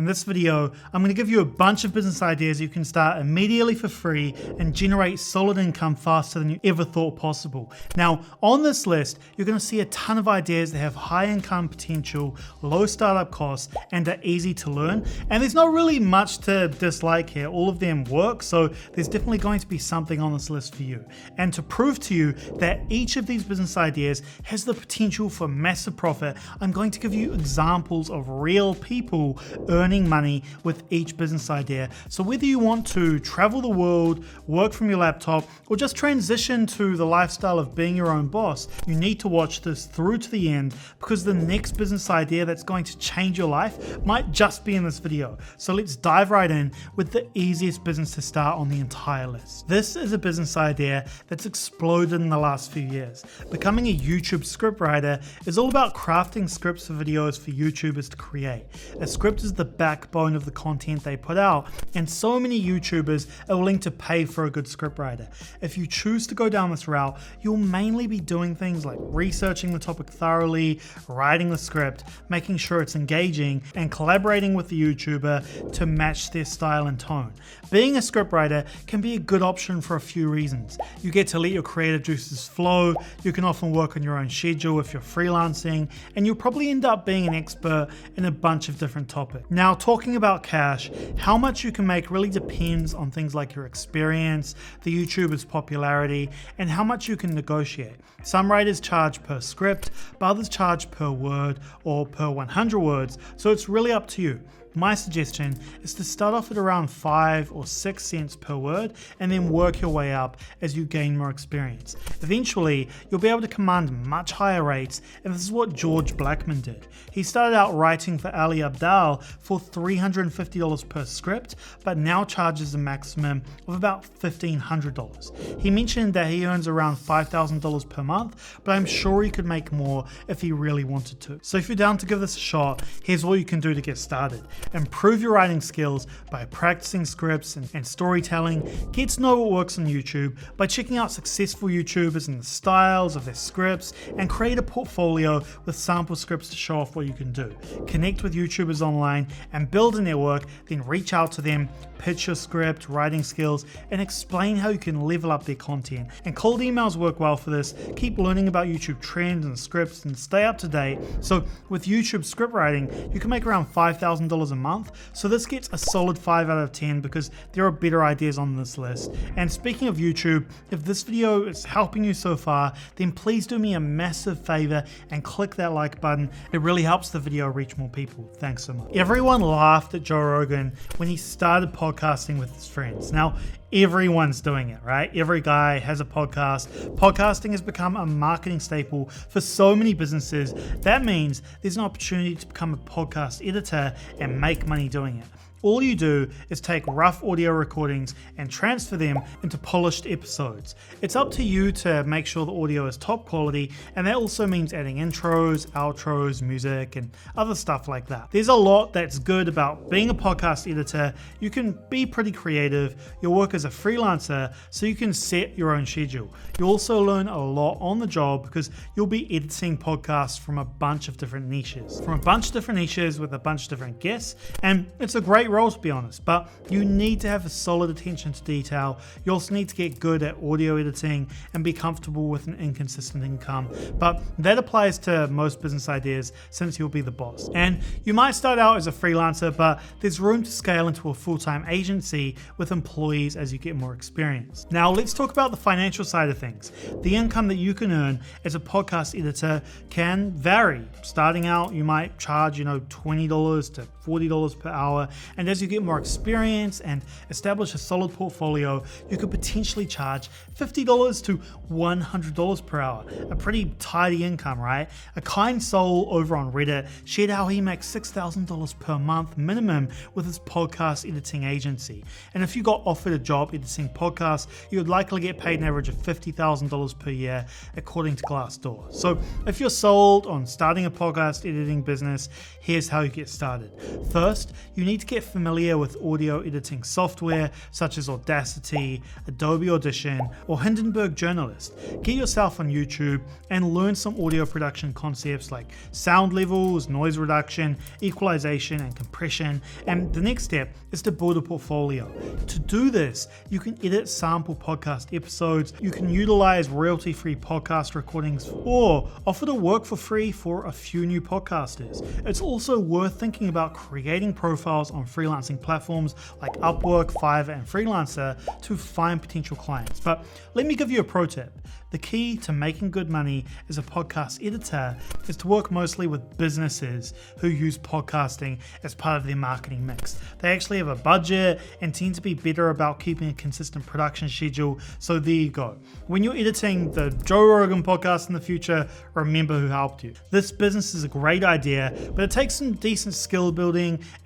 In this video, I'm going to give you a bunch of business ideas you can start immediately for free and generate solid income faster than you ever thought possible. Now, on this list, you're going to see a ton of ideas that have high income potential, low startup costs, and are easy to learn. And there's not really much to dislike here. All of them work, so there's definitely going to be something on this list for you. And to prove to you that each of these business ideas has the potential for massive profit, I'm going to give you examples of real people earning money with each business idea. So, whether you want to travel the world, work from your laptop, or just transition to the lifestyle of being your own boss, you need to watch this through to the end because the next business idea that's going to change your life might just be in this video. So, let's dive right in with the easiest business to start on the entire list. This is a business idea that's exploded in the last few years. Becoming a YouTube scriptwriter is all about crafting scripts for videos for YouTubers to create. A script is the backbone of the content they put out, and so many YouTubers are willing to pay for a good scriptwriter. If you choose to go down this route, you'll mainly be doing things like researching the topic thoroughly, writing the script, making sure it's engaging, and collaborating with the YouTuber to match their style and tone. Being a scriptwriter can be a good option for a few reasons. You get to let your creative juices flow, you can often work on your own schedule if you're freelancing, and you'll probably end up being an expert in a bunch of different topics. Now, talking about cash, how much you can make really depends on things like your experience, the YouTuber's popularity, and how much you can negotiate. Some writers charge per script, but others charge per word or per 100 words, so it's really up to you. My suggestion is to start off at around 5 or 6 cents per word and then work your way up as you gain more experience. Eventually, you'll be able to command much higher rates, and this is what George Blackman did. He started out writing for Ali Abdaal for $350 per script, but now charges a maximum of about $1,500. He mentioned that he earns around $5,000 per month, but I'm sure he could make more if he really wanted to. So if you're down to give this a shot, here's what you can do to get started. Improve your writing skills by practicing scripts and, and storytelling. Get to know what works on YouTube by checking out successful YouTubers and the styles of their scripts, and create a portfolio with sample scripts to show off what you can do. Connect with YouTubers online and build a network, then reach out to them, pitch your script, writing skills, and explain how you can level up their content. And cold emails work well for this. Keep learning about YouTube trends and scripts and stay up to date. So, with YouTube script writing, you can make around $5,000 a month. So, this gets a solid 5 out of 10 because there are better ideas on this list. And speaking of YouTube, if this video is helping you so far, then please do me a massive favor and click that like button. It really helps the video reach more people. Thanks so much. Everyone laughed at Joe Rogan when he started podcasting with his friends. Now, everyone's doing it, right? Every guy has a podcast. Podcasting has become a marketing staple for so many businesses. That means there's an opportunity to become a podcast editor and make money doing it. All you do is take rough audio recordings and transfer them into polished episodes. It's up to you to make sure the audio is top quality, and that also means adding intros, outros, music, and other stuff like that. There's a lot that's good about being a podcast editor. You can be pretty creative, you'll work as a freelancer, so you can set your own schedule. You also learn a lot on the job because you'll be editing podcasts from a bunch of different niches, from a bunch of different niches with a bunch of different guests, and it's a great role to be honest, but you need to have a solid attention to detail. You also need to get good at audio editing and be comfortable with an inconsistent income. But that applies to most business ideas since you'll be the boss. And you might start out as a freelancer, but there's room to scale into a full time agency with employees as you get more experience. Now, let's talk about the financial side of things. The income that you can earn as a podcast editor can vary. Starting out, you might charge, you know, $20 to $40 per hour. And as you get more experience and establish a solid portfolio, you could potentially charge $50 to $100 per hour. A pretty tidy income, right? A kind soul over on Reddit shared how he makes $6,000 per month minimum with his podcast editing agency. And if you got offered a job editing podcasts, you would likely get paid an average of $50,000 per year, according to Glassdoor. So if you're sold on starting a podcast editing business, here's how you get started. First, you need to get familiar with audio editing software such as Audacity, Adobe Audition, or Hindenburg Journalist. Get yourself on YouTube and learn some audio production concepts like sound levels, noise reduction, equalization, and compression. And the next step is to build a portfolio. To do this, you can edit sample podcast episodes, you can utilize royalty free podcast recordings, or offer to work for free for a few new podcasters. It's also worth thinking about creating profiles on freelancing platforms like Upwork, Fiverr, and Freelancer to find potential clients. But let me give you a pro tip. The key to making good money as a podcast editor is to work mostly with businesses who use podcasting as part of their marketing mix. They actually have a budget and tend to be better about keeping a consistent production schedule. So there you go. When you're editing the Joe Rogan podcast in the future, remember who helped you. This business is a great idea, but it takes some decent skill building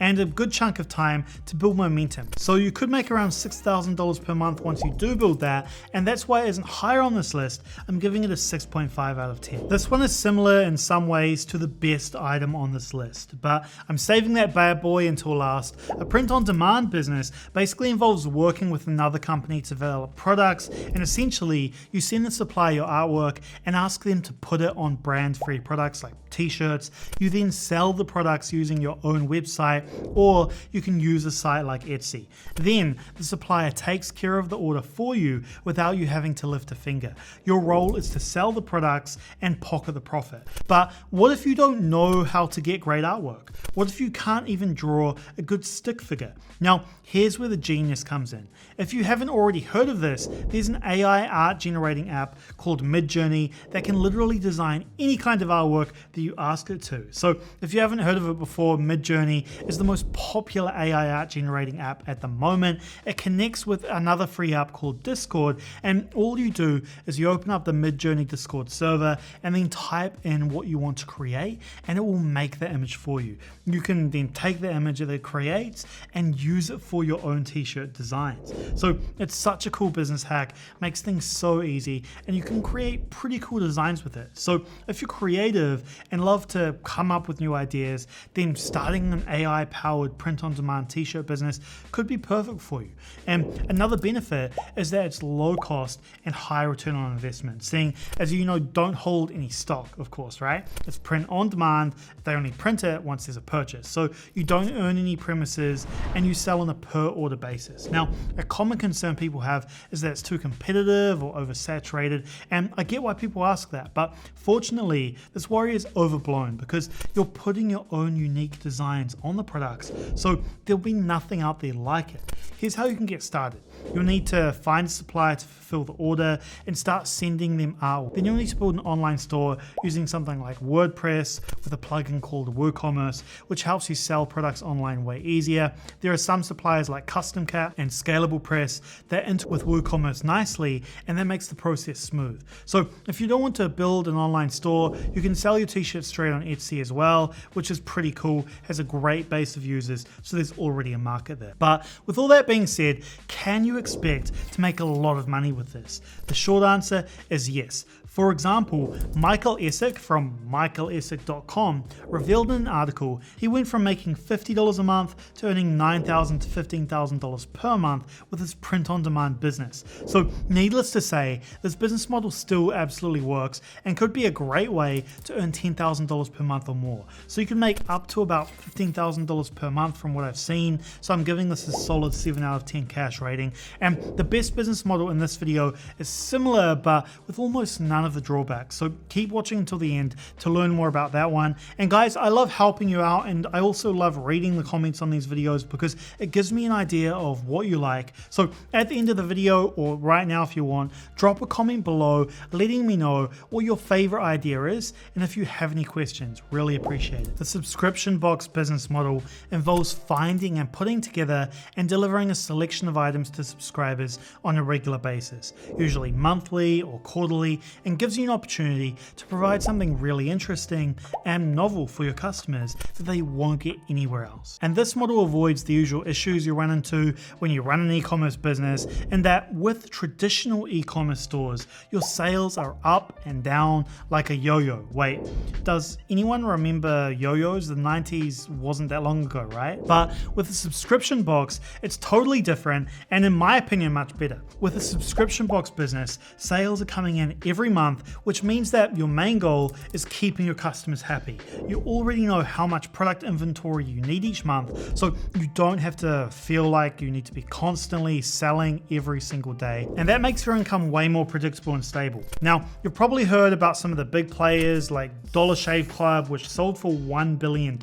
and a good chunk of time to build momentum. So you could make around $6,000 per month once you do build that, and that's why it isn't higher on this list I'm giving it a 6.5 out of 10. This one is similar in some ways to the best item on this list, but I'm saving that bad boy until last. A print on demand business basically involves working with another company to develop products, and essentially, you send the supplier your artwork and ask them to put it on brand free products like t shirts. You then sell the products using your own website, or you can use a site like Etsy. Then the supplier takes care of the order for you without you having to lift a finger. Your role is to sell the products and pocket the profit. But what if you don't know how to get great artwork? What if you can't even draw a good stick figure? Now, here's where the genius comes in. If you haven't already heard of this, there's an AI art generating app called Midjourney that can literally design any kind of artwork that you ask it to. So, if you haven't heard of it before, Midjourney is the most popular AI art generating app at the moment. It connects with another free app called Discord, and all you do is you open up the Midjourney Discord server and then type in what you want to create, and it will make the image for you. You can then take the image that it creates and use it for your own t shirt designs. So it's such a cool business hack, makes things so easy, and you can create pretty cool designs with it. So if you're creative and love to come up with new ideas, then starting an AI powered print on demand t shirt business could be perfect for you. And another benefit is that it's low cost and high return on investment, seeing as you know, don't hold any stock, of course, right? It's print on demand, they only print it once there's a purchase. So you don't earn any premises and you sell on a per order basis. Now, a common concern people have is that it's too competitive or oversaturated, and I get why people ask that, but fortunately, this worry is overblown because you're putting your own unique on the products, so there'll be nothing out there like it. Here's how you can get started. You'll need to find a supplier to fulfill the order and start sending them out. Then you'll need to build an online store using something like WordPress with a plugin called WooCommerce, which helps you sell products online way easier. There are some suppliers like CustomCat and Scalable Press that enter with WooCommerce nicely, and that makes the process smooth. So if you don't want to build an online store, you can sell your t-shirts straight on Etsy as well, which is pretty cool, has a great base of users, so there's already a market there. But with all that being said, can you expect to make a lot of money with this? The short answer is yes. For example, Michael Essek from michaelessek.com revealed in an article he went from making $50 a month to earning $9,000 to $15,000 per month with his print on demand business. So, needless to say, this business model still absolutely works and could be a great way to earn $10,000 per month or more. So, you can make up to about $15,000 per month from what I've seen. So, I'm giving this a solid 7 out of 10 cash rating. And the best business model in this video is similar but with almost none none of the drawbacks. So keep watching until the end to learn more about that one. And guys, I love helping you out and I also love reading the comments on these videos because it gives me an idea of what you like. So at the end of the video or right now if you want, drop a comment below letting me know what your favorite idea is and if you have any questions, really appreciate it. The subscription box business model involves finding and putting together and delivering a selection of items to subscribers on a regular basis, usually monthly or quarterly, and and gives you an opportunity to provide something really interesting and novel for your customers that they won't get anywhere else. And this model avoids the usual issues you run into when you run an e commerce business, in that with traditional e commerce stores, your sales are up and down like a yo yo. Wait, does anyone remember yo yos? The 90s wasn't that long ago, right? But with a subscription box, it's totally different and in my opinion, much better. With a subscription box business, sales are coming in every month, which means that your main goal is keeping your customers happy. You already know how much product inventory you need each month, so you don't have to feel like you need to be constantly selling every single day. And that makes your income way more predictable and stable. Now, you've probably heard about some of the big players like Dollar Shave Club, which sold for $1 billion,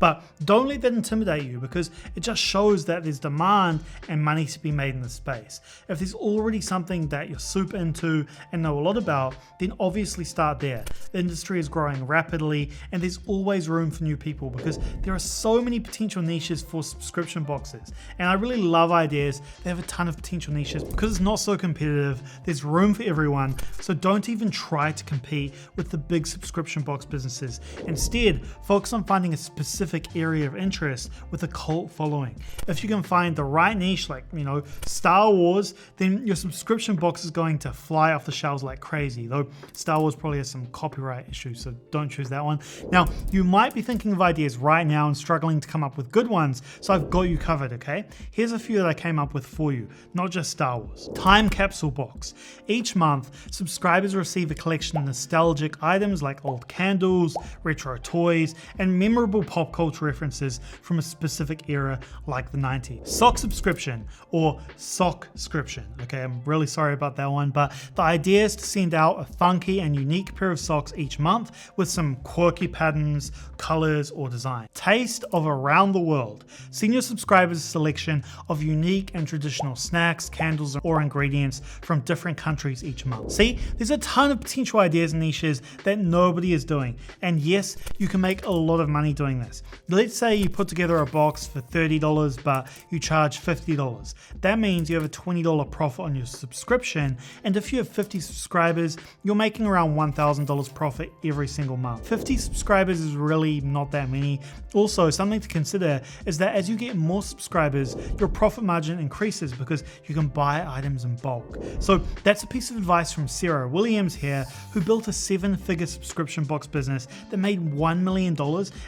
but don't let that intimidate you because it just shows that there's demand and money to be made in the space. If there's already something that you're super into and know a lot about, then obviously start there. The industry is growing rapidly and there's always room for new people because there are so many potential niches for subscription boxes. And I really love ideas that have a ton of potential niches because it's not so competitive, there's room for everyone. So don't even try to compete with the big subscription box businesses. Instead, focus on finding a specific area of interest with a cult following. If you can find the right niche, like, you know, Star Wars, then your subscription box is going to fly off the shelves like crazy. Though Star Wars probably has some copyright issues, so don't choose that one. Now, you might be thinking of ideas right now and struggling to come up with good ones, so I've got you covered, okay? Here's a few that I came up with for you, not just Star Wars. Time Capsule Box. Each month, subscribers receive a collection of nostalgic items like old candles, retro toys, and memorable pop culture references from a specific era like the 90s. Sock subscription or sock subscription. Okay, I'm really sorry about that one, but the idea is to send out a funky and unique pair of socks each month with some quirky patterns, colors, or design. Taste of Around the World. Senior subscribers selection of unique and traditional snacks, candles, or ingredients from different countries each month. See, there's a ton of potential ideas and niches that nobody is doing. And yes, you can make a lot of money doing this. Let's say you put together a box for $30, but you charge $50. That means you have a $20 profit on your subscription. And if you have 50 subscribers, you're making around $1,000 profit every single month. 50 subscribers is really not that many. Also, something to consider is that as you get more subscribers, your profit margin increases because you can buy items in bulk. So that's a piece of advice from Sarah Williams here, who built a seven figure subscription box business that made $1 million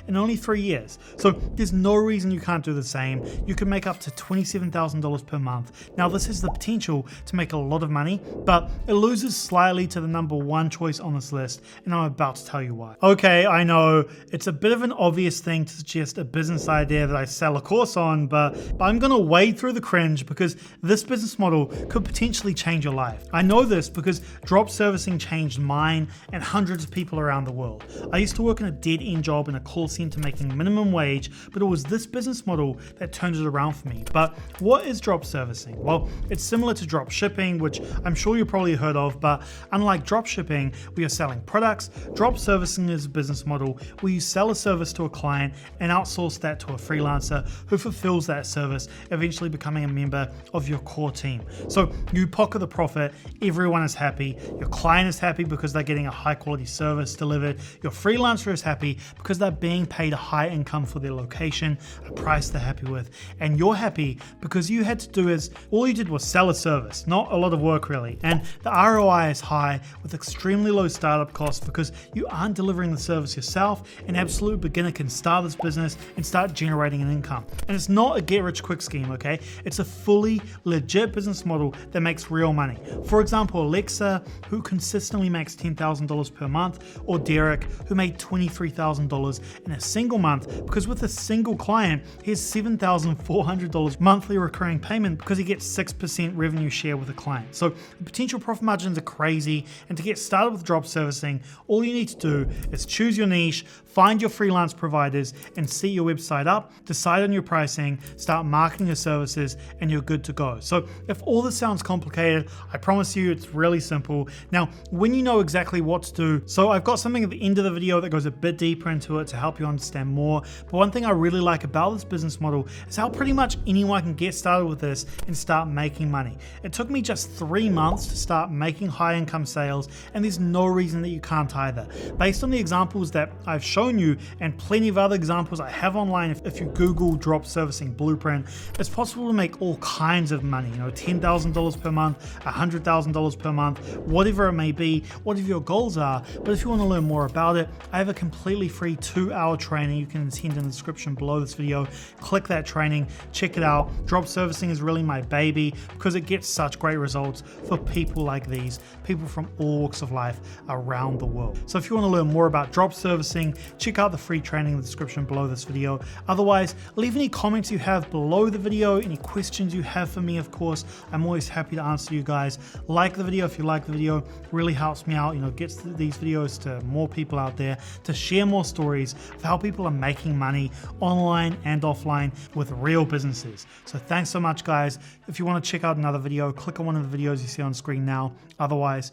in only three years. So there's no reason you can't do the same. You can make up to $27,000 per month. Now, this has the potential to make a lot of money, but it loses slightly to the number one choice on this list, and I'm about to tell you why. Okay, I know it's a bit of an obvious thing to suggest a business idea that I sell a course on, but, I'm gonna wade through the cringe because this business model could potentially change your life. I know this because drop servicing changed mine and hundreds of people around the world. I used to work in a dead end job in a call center making minimum wage, but it was this business model that turned it around for me. But what is drop servicing? Well, it's similar to drop shipping, which I'm sure you probably heard of, but unlike drop shipping, we are selling products, drop servicing is a business model where you sell a service to a client and outsource that to a freelancer who fulfills that service, eventually becoming a member of your core team. So you pocket the profit, everyone is happy, your client is happy because they're getting a high quality service delivered, your freelancer is happy because they're being paid a high income for their location, a price they're happy with, and you're happy because you had to do is all you did was sell a service, not a lot of work really. And the ROI is high with extremely low startup costs because you aren't delivering the service yourself. An absolute beginner can start this business and start generating an income. And it's not a get rich quick scheme, okay? It's a fully legit business model that makes real money. For example, Alexa, who consistently makes $10,000 per month, or Derek, who made $23,000 in a single month because with a single client, he has $7,400 monthly recurring payment because he gets 6% revenue share with a client. So the potential profit margins are crazy. And to get started with drop servicing, all you need to do is choose your niche, find your freelance providers, and set your website up, decide on your pricing, start marketing your services, and you're good to go. So if all this sounds complicated, I promise you it's really simple. Now, when you know exactly what to do, so I've got something at the end of the video that goes a bit deeper into it to help you understand more. But one thing I really like about this business model is how pretty much anyone can get started with this and start making money. It took me just three months to start making high income sales, and there's no reason that you can't either. Based on the examples that I've shown you and plenty of other examples I have online, if, if you Google drop servicing blueprint, it's possible to make all kinds of money. You know, $10,000 per month, $100,000 per month, whatever it may be, whatever your goals are. But if you want to learn more about it, I have a completely free two hour training you can attend in the description below this video. Click that training, check it out. Drop servicing is really my baby because it gets such great results for people like these, people from all walks of life around the world. So if you want to learn more about drop servicing, check out the free training in the description below this video. Otherwise, leave any comments you have below the video, any questions you have for me, of course. I'm always happy to answer you guys. Like the video if you like the video, really helps me out, you know, gets these videos to more people out there to share more stories of how people are making money online and offline with real businesses. So thanks so much guys. If you want to check out another video, click on one of the videos you see on screen now. Otherwise,